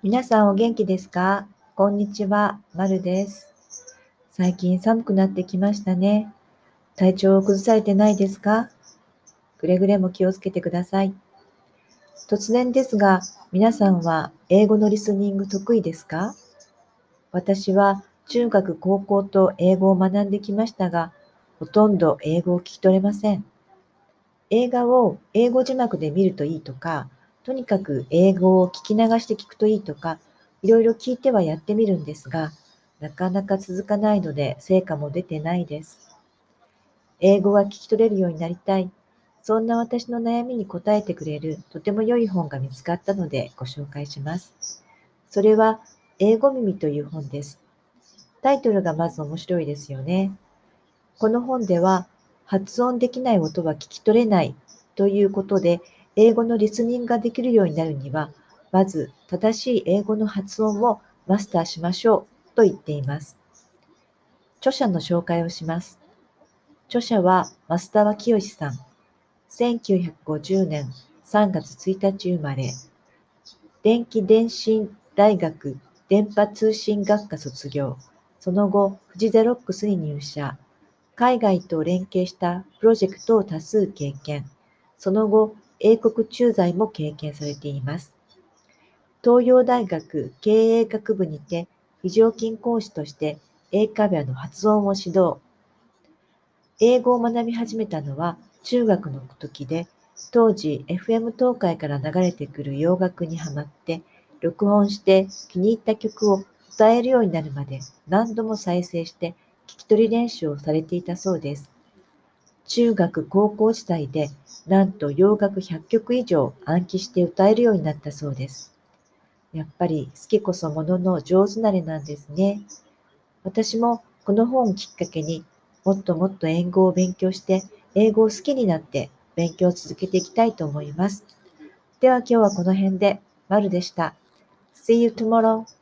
皆さんお元気ですか？こんにちは、まるです。最近寒くなってきましたね。体調を崩されてないですか？くれぐれも気をつけてください。突然ですが、皆さんは英語のリスニング得意ですか？私は中学、高校と英語を学んできましたが、ほとんど英語を聞き取れません。映画を英語字幕で見るといいとか、とにかく英語を聞き流して聞くといいとか、いろいろ聞いてはやってみるんですが、なかなか続かないので成果も出てないです。英語が聞き取れるようになりたい。そんな私の悩みに答えてくれるとても良い本が見つかったのでご紹介します。それは英語耳という本です。タイトルがまず面白いですよね。この本では発音できない音は聞き取れないということで英語のリスニングができるようになるにはまず正しい英語の発音をマスターしましょうと言っています。著者の紹介をします。著者は増田清さん。1950年3月1日生まれ。電気電信大学電波通信学科卒業。その後、フジゼロックスに入社。海外と連携したプロジェクトを多数経験。その後、英国駐在も経験されています。東洋大学経営学部にて非常勤講師として英会話の発音を指導。英語を学び始めたのは中学の時で、当時 FM 東海から流れてくる洋楽にハマって、録音して気に入った曲を歌えるようになるまで何度も再生して聞き取り練習をされていたそうです。中学高校時代でなんと洋楽100曲以上暗記して歌えるようになったそうです。やっぱり好きこそものの上手なれなんですね。私もこの本をきっかけにもっともっと英語を勉強して英語を好きになって勉強を続けていきたいと思います。では今日はこの辺で、まるでした。See you tomorrow!